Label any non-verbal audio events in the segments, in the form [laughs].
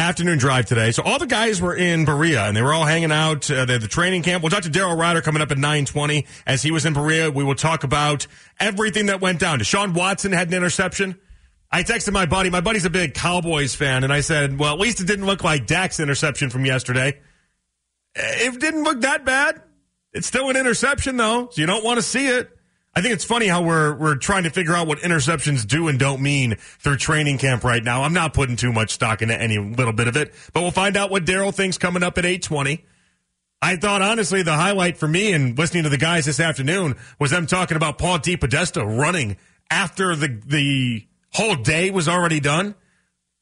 afternoon drive today. So all the guys were in Berea and they were all hanging out. Uh, the, training camp. We'll talk to Daryl Ruiter coming up at 920 as he was in Berea. We will talk about everything that went down. Deshaun Watson had an interception. I texted my buddy. My buddy's a big Cowboys fan, and I said, well, at least it didn't look like Dak's interception from yesterday. It didn't look that bad. It's still an interception, though, so you don't want to see it. I think it's funny how we're we're trying to figure out what interceptions do and don't mean through training camp right now. I'm not putting too much stock into any little bit of it, but we'll find out what Daryl thinks coming up at 820. I thought honestly the highlight for me and listening to the guys this afternoon was them talking about Paul DePodesta running after the the whole day was already done.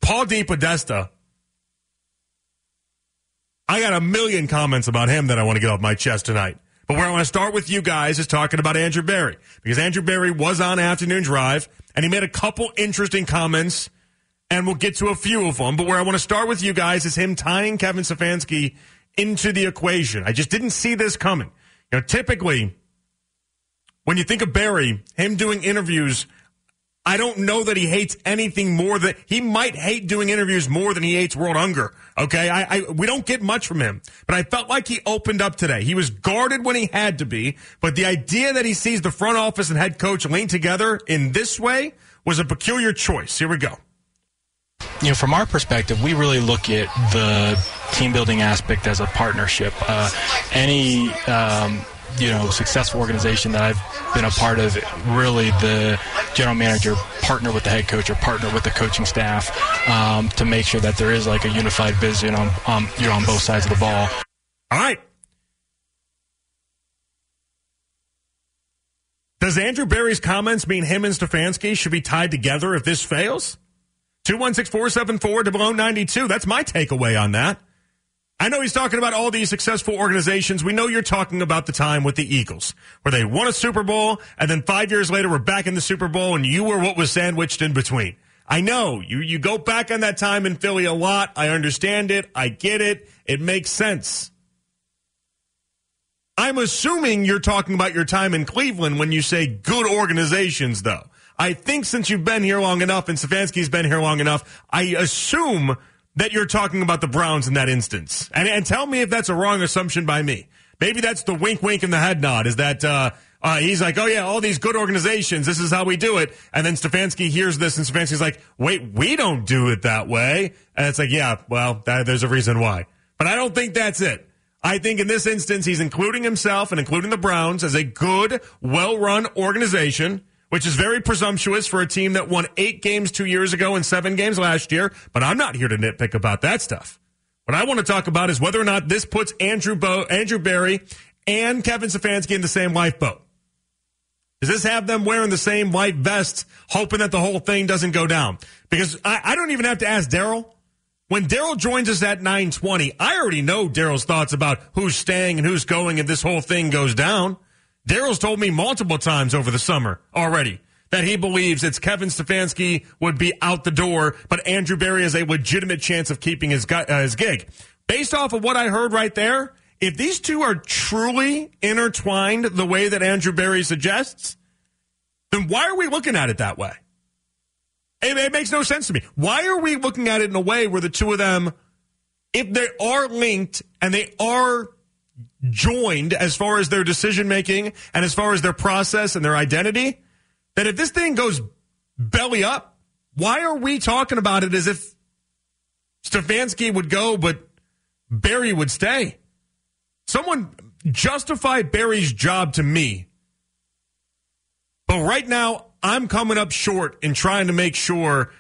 Paul DePodesta. I got a million comments about him that I want to get off my chest tonight. But where I want to start with you guys is talking about Andrew Berry because Andrew Berry was on afternoon drive and he made a couple interesting comments and we'll get to a few of them. But where I want to start with you guys is him tying Kevin Stefanski into the equation. I just didn't see this coming. You know, typically when you think of Berry, him doing interviews I don't know that he hates anything more than he might hate doing interviews more than he hates world hunger. Okay. I, I, we don't get much from him, but I felt like he opened up today. He was guarded when he had to be, but the idea that he sees the front office and head coach lean together in this way was a peculiar choice. Here we go. You know, from our perspective, we really look at the team building aspect as a partnership. Uh, any, um, you know successful organization that I've been a part of, really the general manager partner with the head coach or partner with the coaching staff um, to make sure that there is like a unified vision on um, you know on both sides of the ball. All right. Does Andrew Berry's comments mean him and Stefanski should be tied together if this fails? 216 474 92. That's my takeaway on that. I know he's talking about all these successful organizations. We know you're talking about the time with the Eagles, where they won a Super Bowl, and then five years later, we're back in the Super Bowl, and you were what was sandwiched in between. I know you, you go back on that time in Philly a lot. I understand it. I get it. It makes sense. I'm assuming you're talking about your time in Cleveland when you say good organizations, though. I think since you've been here long enough and Stefanski's been here long enough, I assume that you're talking about the Browns in that instance. And, and tell me if that's a wrong assumption by me. Maybe that's the wink, wink, and the head nod. Is that uh, uh, he's like, oh yeah, all these good organizations. This is how we do it. And then Stefanski hears this, and Stefanski's like, wait, we don't do it that way. And it's like, yeah, well, that, there's a reason why. But I don't think that's it. I think in this instance, he's including himself and including the Browns as a good, well-run organization which is very presumptuous for a team that won eight games two years ago and seven games last year. But I'm not here to nitpick about that stuff. What I want to talk about is whether or not this puts Andrew Bo- Andrew Berry and Kevin Stefanski in the same lifeboat. Does this have them wearing the same white vests, hoping that the whole thing doesn't go down? Because I, I don't even have to ask Daryl. When Daryl joins us at 920, I already know Daryl's thoughts about who's staying and who's going if this whole thing goes down. Daryl's told me multiple times over the summer already that he believes it's Kevin Stefanski would be out the door, but Andrew Berry has a legitimate chance of keeping his, uh, his gig. Based off of what I heard right there, if these two are truly intertwined the way that Andrew Berry suggests, then why are we looking at it that way? It, it makes no sense to me. Why are we looking at it in a way where the two of them, if they are linked and they are joined as far as their decision making and as far as their process and their identity, that if this thing goes belly up, why are we talking about it as if Stefanski would go, but Berry would stay? Someone justify Berry's job to me. But right now, I'm coming up short in trying to make sure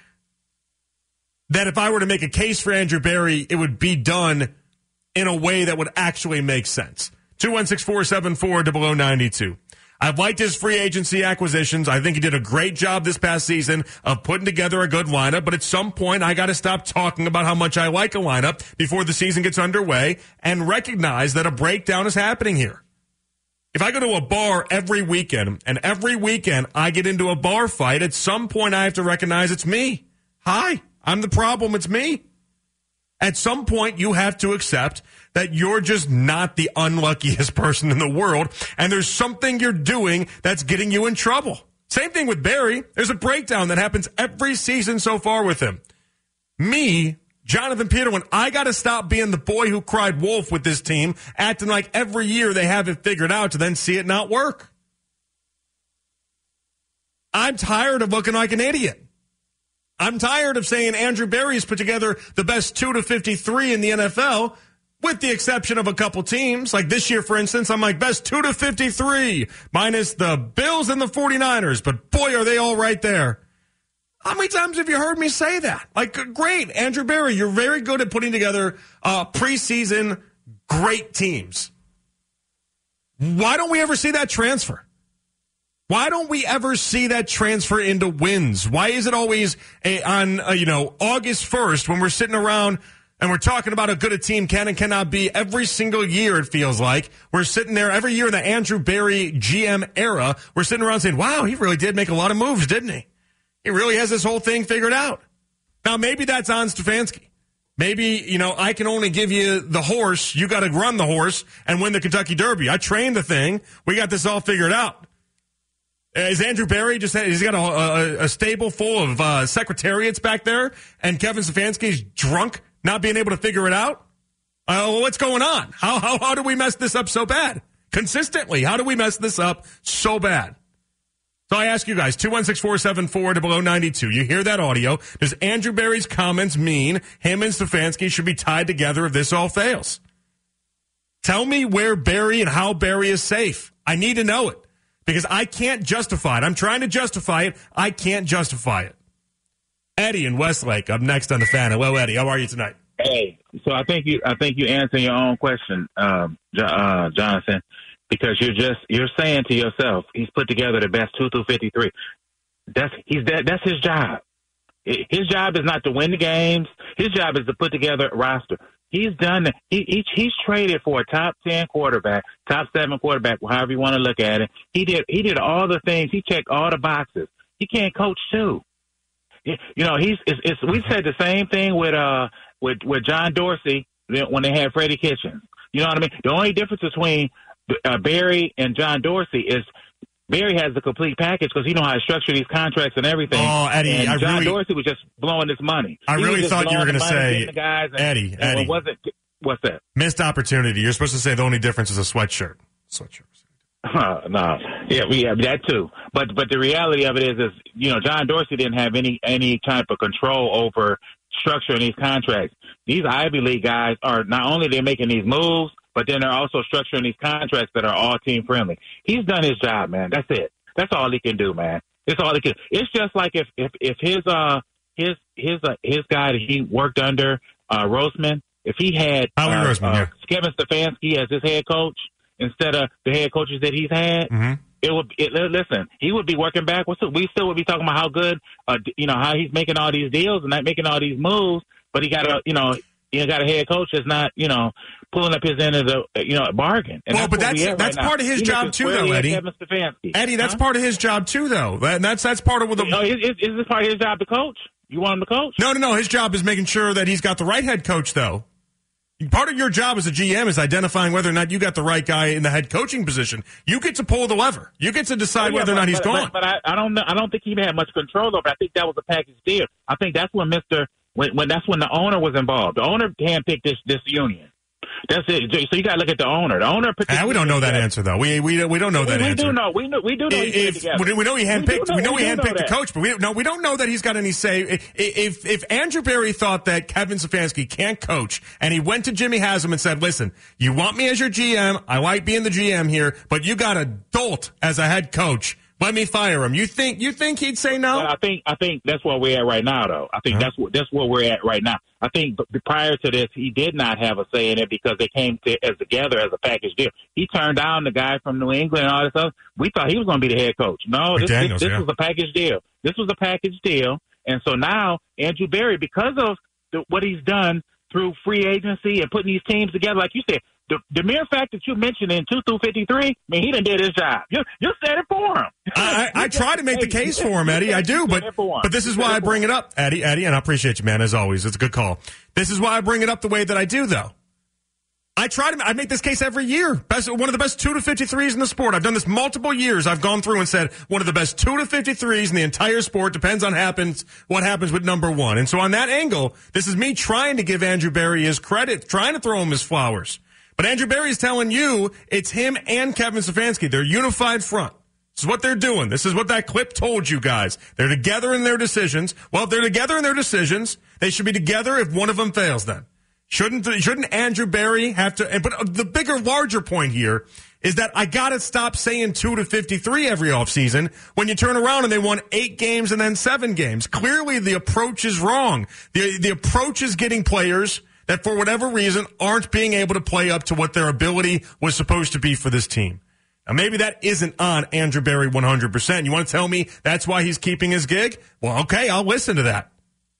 that if I were to make a case for Andrew Berry, it would be done in a way that would actually make sense. 216-474-0092. I've liked his free agency acquisitions. I think he did a great job this past season of putting together a good lineup. But at some point, I got to stop talking about how much I like a lineup before the season gets underway and recognize that a breakdown is happening here. If I go to a bar every weekend and every weekend I get into a bar fight, at some point I have to recognize it's me. Hi, I'm the problem. It's me. At some point, you have to accept that you're just not the unluckiest [laughs] person in the world, and there's something you're doing that's getting you in trouble. Same thing with Berry. There's a breakdown that happens every season so far with him. Me Jonathan Peterlin, I got to stop being the boy who cried wolf with this team, acting like every year they have it figured out to then see it not work. I'm tired of looking like an idiot. I'm tired of saying Andrew Berry's put together the best 2 to 53 in the NFL, with the exception of a couple teams. Like this year, for instance, I'm like best 2 to 53, minus the Bills and the 49ers, but boy, are they all right there. How many times have you heard me say that? Like, great, Andrew Berry, you're very good at putting together uh, preseason great teams. Why don't we ever see that transfer? Why don't we ever see that transfer into wins? Why is it always a, on, uh, you know, August 1st when we're sitting around and we're talking about how good a team can and cannot be every single year, it feels like. We're sitting there every year in the Andrew Berry GM era. We're sitting around saying, wow, he really did make a lot of moves, didn't he? He really has this whole thing figured out. Now, maybe that's on Stefanski. Maybe, you know, I can only give you the horse. You got to run the horse and win the Kentucky Derby. I trained the thing. We got this all figured out. Is Andrew Berry just he's got a, a, a stable full of uh, secretariats back there, and Kevin Stefanski's drunk, not being able to figure it out? Uh, what's going on? How, how how do we mess this up so bad consistently? How do we mess this up so bad? So I ask you guys, 216-474 to below 92. You hear that audio. Does Andrew Berry's comments mean him and Stefanski should be tied together if this all fails? Tell me where Berry and how Berry is safe. I need to know it because I can't justify it. I'm trying to justify it. I can't justify it. Eddie in Westlake up next on the fan. Hello, Eddie. How are you tonight? Hey, so I think you I think you answer your own question, um, uh, Jonathan, because you're just you're saying to yourself, he's put together the best two through fifty three. That's he's that that's his job. His job is not to win the games. His job is to put together a roster. He's done. He, he he's traded for a top ten quarterback, top seven quarterback, however you want to look at it. He did. He did all the things. He checked all the boxes. He can't coach too. You know, he's. It's, it's, we said the same thing with uh with with John Dorsey when they had Freddie Kitchens. You know what I mean? The only difference between uh, Berry and John Dorsey is Berry has the complete package because he know how to structure these contracts and everything. Oh, Eddie, and I John really, Dorsey was just blowing his money. I He really thought you were going to say, the guys and, Eddie, and Eddie. It wasn't what's that? missed opportunity. You're supposed to say the only difference is a sweatshirt. Sweatshirt. Uh, no, yeah, we have that too. But but the reality of it is, is you know, John Dorsey didn't have any any type of control over structuring these contracts. These Ivy League guys are not only they're making these moves, but then they're also structuring these contracts that are all team friendly. He's done his job, man. That's it. That's all he can do, man. It's all he can. It's just like if if if his uh his his uh, his guy that he worked under uh Roseman, if he had Howie uh, Roseman, uh, yeah. Kevin Stefanski as his head coach instead of the head coaches that he's had, hmm it would it, listen. He would be working backwards. We still would be talking about how good, uh, you know, how he's making all these deals and not making all these moves. But he got a, you know, he got a head coach that's not, you know, pulling up his end of the, you know, bargain. And Well, but where that's- that's right now. part of his He job too, though, Eddie. Eddie, that's Huh? part of his job too, though. That- That's that's part of what the. Oh, is, is, is this part of his job to coach? You want him to coach? No, no, no. His job is making sure that he's got the right head coach, though. Part of your job as a GM is identifying whether or not you got the right guy in the head coaching position. You get to pull the lever. You get to oh, decide Oh, Yeah, whether or not he's but, gone. But, but I, I don't know. I don't think he had much control over. it. I think that was a package deal. I think that's when Mister when, when that's when the owner was involved. The owner handpicked this this union. That's it. So you got to look at the owner. The owner. Ah, we don't know that answer, though. We we we don't know that we, we answer. do know. We know. We do know. he If, we we know he handpicked. know- We know we he know handpicked the coach, but we don't, no, we don't know that he's got any say. If if, if Andrew Berry thought that Kevin Stefanski can't coach, and he went to Jimmy Haslam and said, "Listen, you want me as your GM? I like being the GM here, but you got a dolt as a head coach. Let me fire him." You think you think he'd say no? But I think I think that's where we're at right now, though. I think Uh-huh. that's what that's where we're at right now. I think b- prior to this, he did not have a say in it because they came to, as together as a package deal. He turned down the guy from New England and all this stuff. We thought he was going to be the head coach. No, this, McDaniels, this, this yeah. was a package deal. This was a package deal, and so now Andrew Berry, because of the, what he's done through free agency and putting these teams together, like you said. The, the mere fact that you mentioned in two through fifty three, I mean, he done did his job. You you said it for him. I, I, I [laughs] try to make the case for him, Eddie. I do, but but this is why I bring it up, Eddie. Eddie, and I appreciate you, man. As always, it's a good call. This is why I bring it up the way that I do, though. I try to. I make this case every year. Best, one of the best two to fifty threes in the sport. I've done this multiple years. I've gone through and said one of the best two to fifty threes in the entire sport. Depends on happens what happens with number one. And so on that angle, this is me trying to give Andrew Berry his credit, trying to throw him his flowers. But Andrew Berry is telling you it's him and Kevin Stefanski. They're unified front. This is what they're doing. This is what that clip told you guys. They're together in their decisions. Well, if they're together in their decisions, they should be together if one of them fails. Then. Shouldn't shouldn't Andrew Berry have to? But uh, the bigger, larger point here is that I got to stop saying two to fifty three every offseason when you turn around and they won eight games and then seven games. Clearly, the approach is wrong. the The approach is getting players that, for whatever reason, aren't being able to play up to what their ability was supposed to be for this team. Now, maybe that isn't on Andrew Berry 100%. You want to tell me that's why he's keeping his gig? Well, okay, I'll listen to that.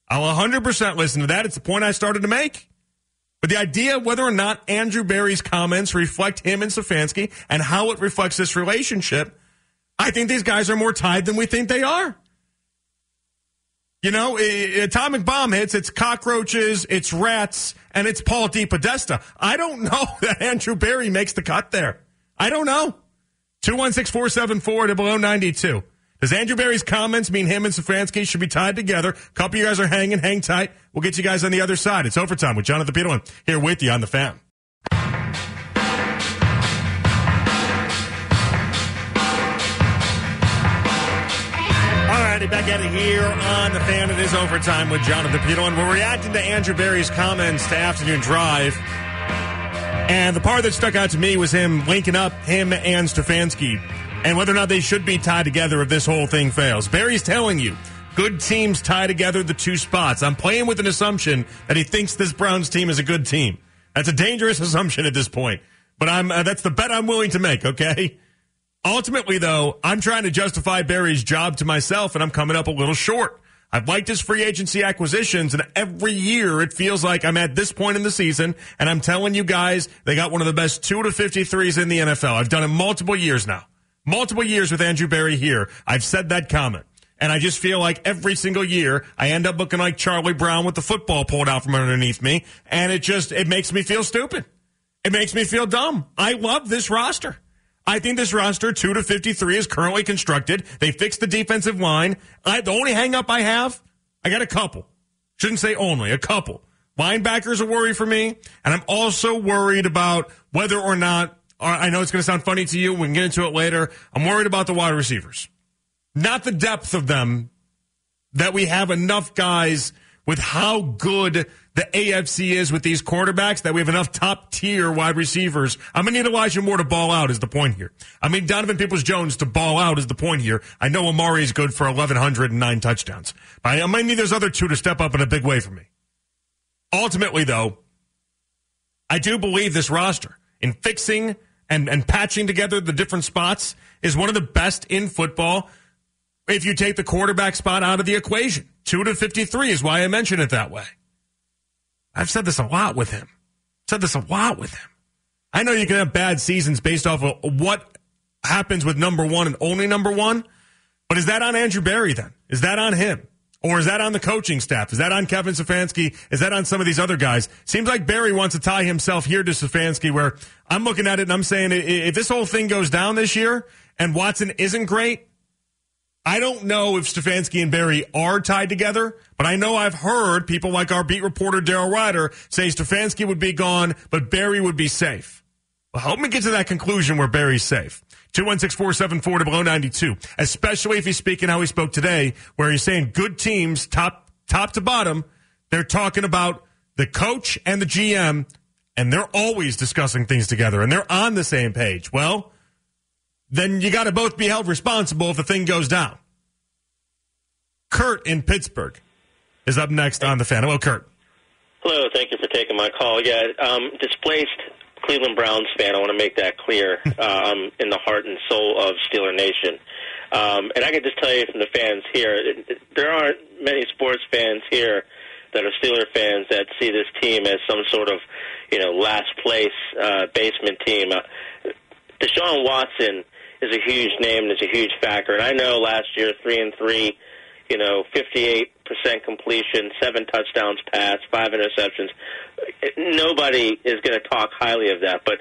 I'll 100% listen to that. It's the point I started to make. But the idea whether or not Andrew Berry's comments reflect him and Stefanski and how it reflects this relationship, I think these guys are more tied than we think they are. You know, atomic bomb hits, it's cockroaches, it's rats, and it's Paul D. DePodesta. I don't [laughs] know that Andrew Berry makes the cut there. I don't know. 216 474 to below 92. Does Andrew Berry's comments mean him and Stefanski should be tied together? A couple of you guys are hanging, hang tight. We'll get you guys on the other side. It's overtime with Jonathan Peterlin here with you on the fan. Back at it here on the fan. It is overtime with Jonathan Peterlin. We're reacting to Andrew Berry's comments to afternoon drive. And the part that stuck out to me was him linking up him and Stefanski and whether or not they should be tied together if this whole thing fails. Berry's telling you good teams tie together the two spots. I'm playing with an assumption that he thinks this Browns team is a good team. That's a dangerous [laughs] assumption at this point, but I'm uh, that's the bet I'm willing to make. Okay. Ultimately, though, I'm trying to justify Berry's job to myself, and I'm coming up a little short. I've liked his free agency acquisitions, and every year it feels like I'm at this point in the season, and I'm telling you guys, they got one of the best two to 53s in the NFL. I've done it multiple years now multiple years with Andrew Berry here. I've said that comment. And I just feel like every single year I end up looking like Charlie Brown with the football pulled out from underneath me. And it just, it makes me feel stupid. It makes me feel dumb. I love this roster. I think this roster, 2 to 53, is currently constructed. They fixed the defensive line. I, the only hang up I have, I got a couple. Shouldn't say only, a couple. Linebackers a worry for me. And I'm also worried about whether or not uh, I know it's going to sound funny to you. We can get into it later. I'm worried about the wide receivers, not the depth of them. That we have enough guys with how good the AFC is with these quarterbacks that we have enough top tier wide receivers. I'm going to need Elijah Moore to ball out is the point here. I mean, Donovan Peoples Jones to ball out is the point here. I know Amari is good for 1,109 touchdowns. But I might need those other two to step up in a big way for me. Ultimately, though, I do believe this roster in fixing and, and patching together the different spots is one of the best in football if you take the quarterback spot out of the equation. 2 to 53 is why I mention it that way. I've said this a lot with him. Said this a lot with him. I know you can have bad seasons based off of what happens with number one and only number one, but is that on Andrew Berry then? Is that on him? Or is that on the coaching staff? Is that on Kevin Stefanski? Is that on some of these other guys? Seems like Berry wants to tie himself here to Stefanski, where I'm looking at it and I'm saying if this whole thing goes down this year and Watson isn't great, I don't know if Stefanski and Berry are tied together, but I know I've heard people like our beat reporter Daryl Ruiter say Stefanski would be gone, but Berry would be safe. Well, help me get to that conclusion where Berry's safe. 216-474 to below 92. Especially if he's speaking how he spoke today, where he's saying good teams, top, top to bottom, they're talking about the coach and the GM, and they're always discussing things together, and they're on the same page. Well, then you got to both be held responsible if the thing goes down. Kurt in Pittsburgh is up next on the fan. Hello, Kurt. Hello, thank you for taking my call. Yeah, um, displaced Cleveland Browns fan. I want to make that clear. [laughs] um, in the heart and soul of Steeler Nation. Um, and I can just tell you from the fans here, there aren't many sports fans here that are Steeler fans that see this team as some sort of, you know, last place uh, basement team. Uh, Deshaun Watson is a huge name and is a huge factor. And I know last year, three and three, you know, 58% completion, seven touchdowns passed, five interceptions. Nobody is going to talk highly of that, but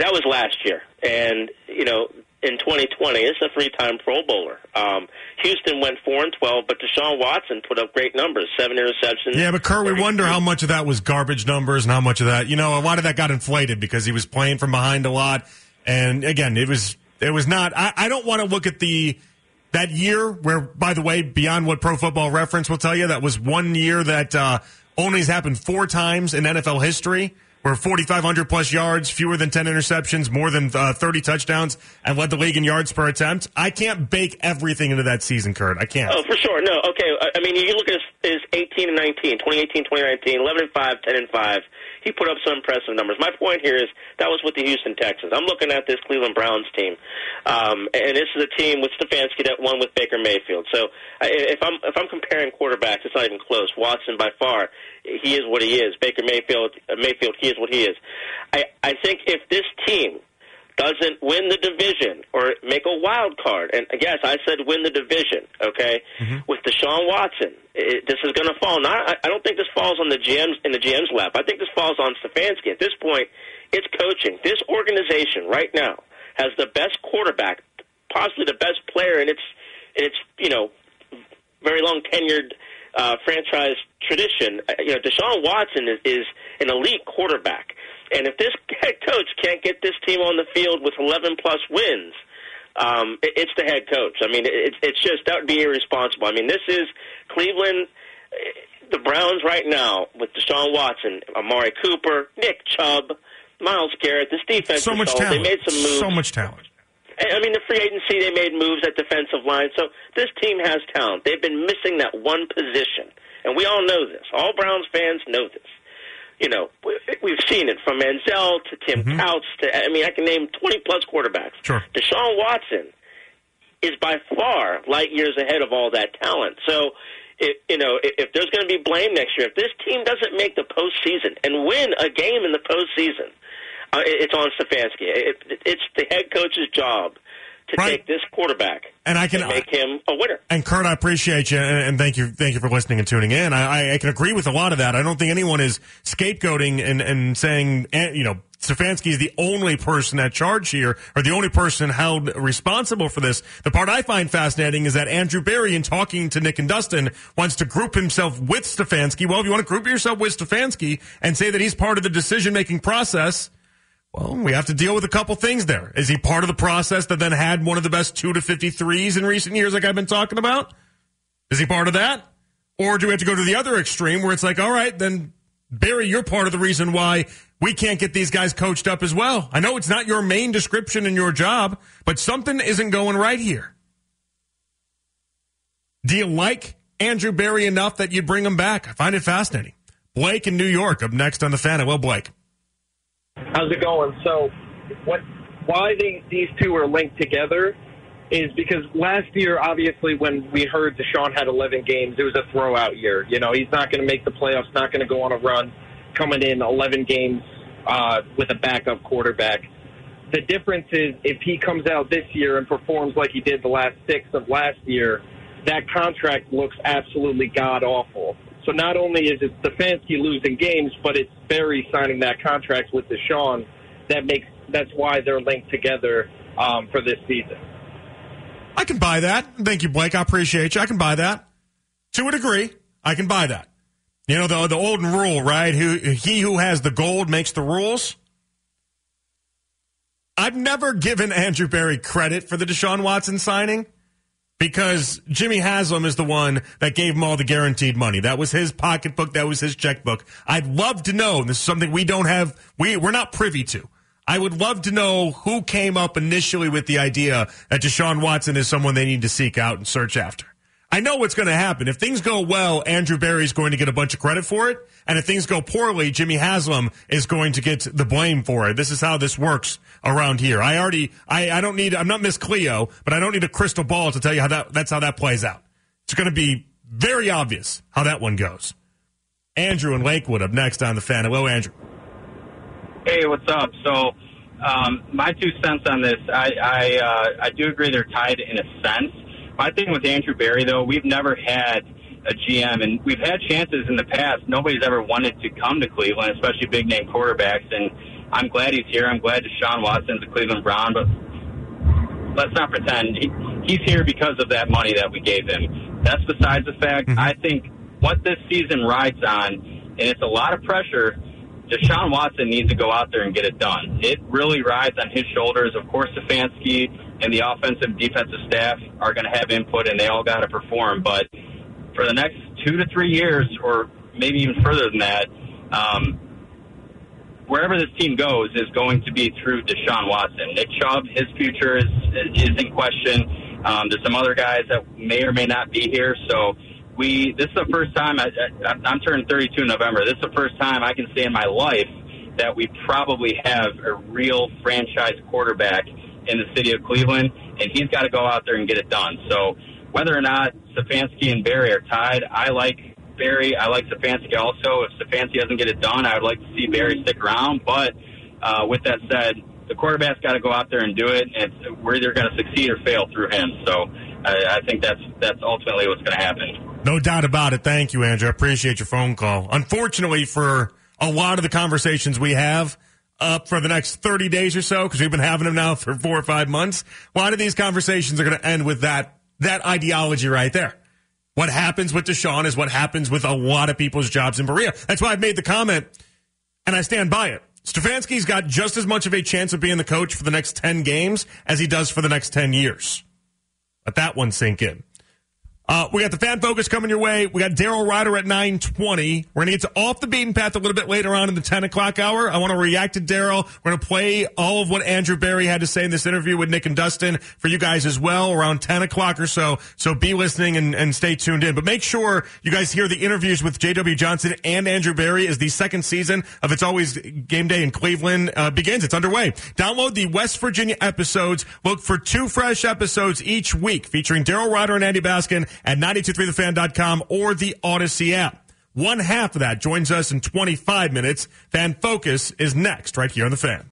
that was last year. And, you know, in 2020, it's a three-time Pro Bowler. Um, Houston went four and 12, but Deshaun Watson put up great numbers, seven interceptions. Yeah, but Kurt, we wonder how much of that was garbage numbers and how much of that, you know, a lot of that got inflated because he was playing from behind a lot. And again, it was it was not. I, I don't want to look at the that year where, by the way, beyond what Pro Football Reference will tell you, that was one year that uh, only has happened four times in NFL history where 4,500 plus yards, fewer than 10 interceptions, more than uh, 30 touchdowns, and led the league in yards per attempt. I can't bake everything into that season, Kurt. I can't. Oh, for sure. No, okay. I mean, you look at his, his 18 and 19, 2018, 2019, 11 and 5, 10 and 5 he put up some impressive numbers. My point here is that was with the Houston Texans. I'm looking at this Cleveland Browns team, um, and this is a team with Stefanski that won with Baker Mayfield. So if I'm if I'm comparing quarterbacks, it's not even close. Watson by far, he is what he is. Baker Mayfield, uh, Mayfield, he is what he is. I I think if this team doesn't win the division or make a wild card, and yes, I said win the division, okay, mm-hmm. with Deshaun Watson, it, this is going to fall. Not, I don't think this falls on the GM's in the GM's lap. I think this falls on Stefanski. At this point, it's coaching. This organization right now has the best quarterback, possibly the best player in its in its you know very long tenured uh, franchise tradition. Uh, you know, Deshaun Watson is, is an elite quarterback, and if this [laughs] head coach can't get this team on the field with 11 plus wins um, it, it's the head coach. I mean, it's it's just that would be irresponsible. I mean, this is Cleveland, the Browns right now with Deshaun Watson, Amari Cooper, Nick Chubb, Myles Garrett. This defense, so much talent. They made some moves. So much talent. I mean, the free agency, they made moves at defensive line. So this team has talent. They've been missing that one position. And we all know this. All Browns fans know this you know, we've seen it from Manziel to Tim mm-hmm. Couch to, I mean, I can name 20 plus quarterbacks. Sure. Deshaun Watson is by far light years ahead of all that talent. So, it, you know, if, there's going to be blame next year, if this team doesn't make the postseason and win a game in the postseason, uh, it, it's on Stefanski. It, it, it's the head coach's job to right. take this quarterback and I can and make him a winner. And Kurt, I appreciate you, and thank you, thank you for listening and tuning in. I, I can agree with a lot of that. I don't think anyone is scapegoating and and saying, eh, you know, Stefanski is the only person at charge here, or the only person held responsible for this. The part I find fascinating is that Andrew Berry, in talking to Nick and Dustin, wants to group himself with Stefanski. Well, if you want to group yourself with Stefanski and say that he's part of the decision making process well, we have to deal with a couple things there. Is he part of the process that then had one of the best two to 53s in recent years, like I've been talking about? Is he part of that? Or do we have to go to the other extreme where it's like, all right, then Berry, you're part of the reason why we can't get these guys coached up as well. I know it's not your main description in your job, but something isn't going right here. Do you like Andrew Berry enough that you bring him back? I find it fascinating. Blake in New York up next on the fan. Well, Blake. How's it going? So, what? Why the, these two are linked together is because last year, obviously, when we heard Deshaun had 11 games, it was a throwout year. You know, he's not going to make the playoffs, not going to go on a run, coming in 11 games uh, with a backup quarterback. The difference is if he comes out this year and performs like he did the last six of last year, that contract looks absolutely god awful. So not only is it Stefanski losing games, but it's Berry signing that contract with Deshaun. That makes that's why they're linked together um, for this season. I can buy that. Thank you, Blake. I appreciate you. I can buy that to a degree. I can buy that. You know the the olden rule, right? Who he who has the gold makes the rules. I've never given Andrew Berry credit for the Deshaun Watson signing because Jimmy Haslam is the one that gave him all the guaranteed money. That was his pocketbook. That was his checkbook. I'd love to know. This is something we don't have. We we're not privy to. I would love to know who came up initially with the idea that Deshaun Watson is someone they need to seek out and search after. I know what's going to happen. If things go well, Andrew Berry is going to get a bunch of credit for it. And if things go poorly, Jimmy Haslam is going to get the blame for it. This is how this works around here. I already, I, I don't need, I'm not Miss Cleo, but I don't need a crystal ball to tell you how that, that's how that plays out. It's going to be very obvious how that one goes. Andrew and Lakewood up next on the fan. Hello, Andrew. Hey, what's up? So, um, my two cents on this, I, I, uh, I do agree they're tied in a sense my thing with Andrew Berry, though, we've never had a GM, and we've had chances in the past. Nobody's ever wanted to come to Cleveland, especially big name quarterbacks. And I'm glad he's here. I'm glad Deshaun Watson's a Cleveland Brown, but let's not pretend he, he's here because of that money that we gave him. That's besides the fact. Mm-hmm. I think what this season rides on, and it's a lot of pressure. Deshaun Watson needs to go out there and get it done. It really rides on his shoulders. Of course, Stefanski and the offensive defensive staff are going to have input, and they all got to perform. But for the next two to three years, or maybe even further than that, um, wherever this team goes is going to be through Deshaun Watson. Nick Chubb, his future is is in question. Um, there's some other guys that may or may not be here. So we this is the first time I, I, I'm turning 32 in November. This is the first time I can say in my life that we probably have a real franchise quarterback in the city of Cleveland, and he's got to go out there and get it done. So whether or not Stefanski and Berry are tied, I like Berry. I like Stefanski also. If Stefanski doesn't get it done, I would like to see Berry stick around. But uh, with that said, the quarterback's got to go out there and do it. And we're either going to succeed or fail through him. So I, I think that's that's ultimately what's going to happen. No doubt about it. Thank you, Andrew. I appreciate your phone call. Unfortunately, for a lot of the conversations we have up for the next 30 days or so, because we've been having them now for four or five months, a lot of these conversations are going to end with that that ideology right there. What happens with Deshaun is what happens with a lot of people's jobs in Berea. That's why I've made the comment, and I stand by it. Stefanski's got just as much of a chance of being the coach for the next 10 games as he does for the next 10 years. Let that one sink in. Uh, we got the fan focus coming your way. We got Daryl Ruiter at 920. We're going to get to off the beaten path a little bit later on in the 10 o'clock hour. I want to react to Daryl. We're going to play all of what Andrew Berry had to say in this interview with Nick and Dustin for you guys as well around 10 o'clock or so. So be listening and, and stay tuned in. But make sure you guys hear the interviews with J.W. Johnson and Andrew Berry as the second season of It's Always Game Day in Cleveland uh, begins. It's underway. Download the West Virginia episodes. Look for two fresh episodes each week featuring Daryl Ruiter and Andy Baskin at 923thefan.com or the Audacy app. One half of that joins us in 25 minutes. Fan Focus is next right here on the fan.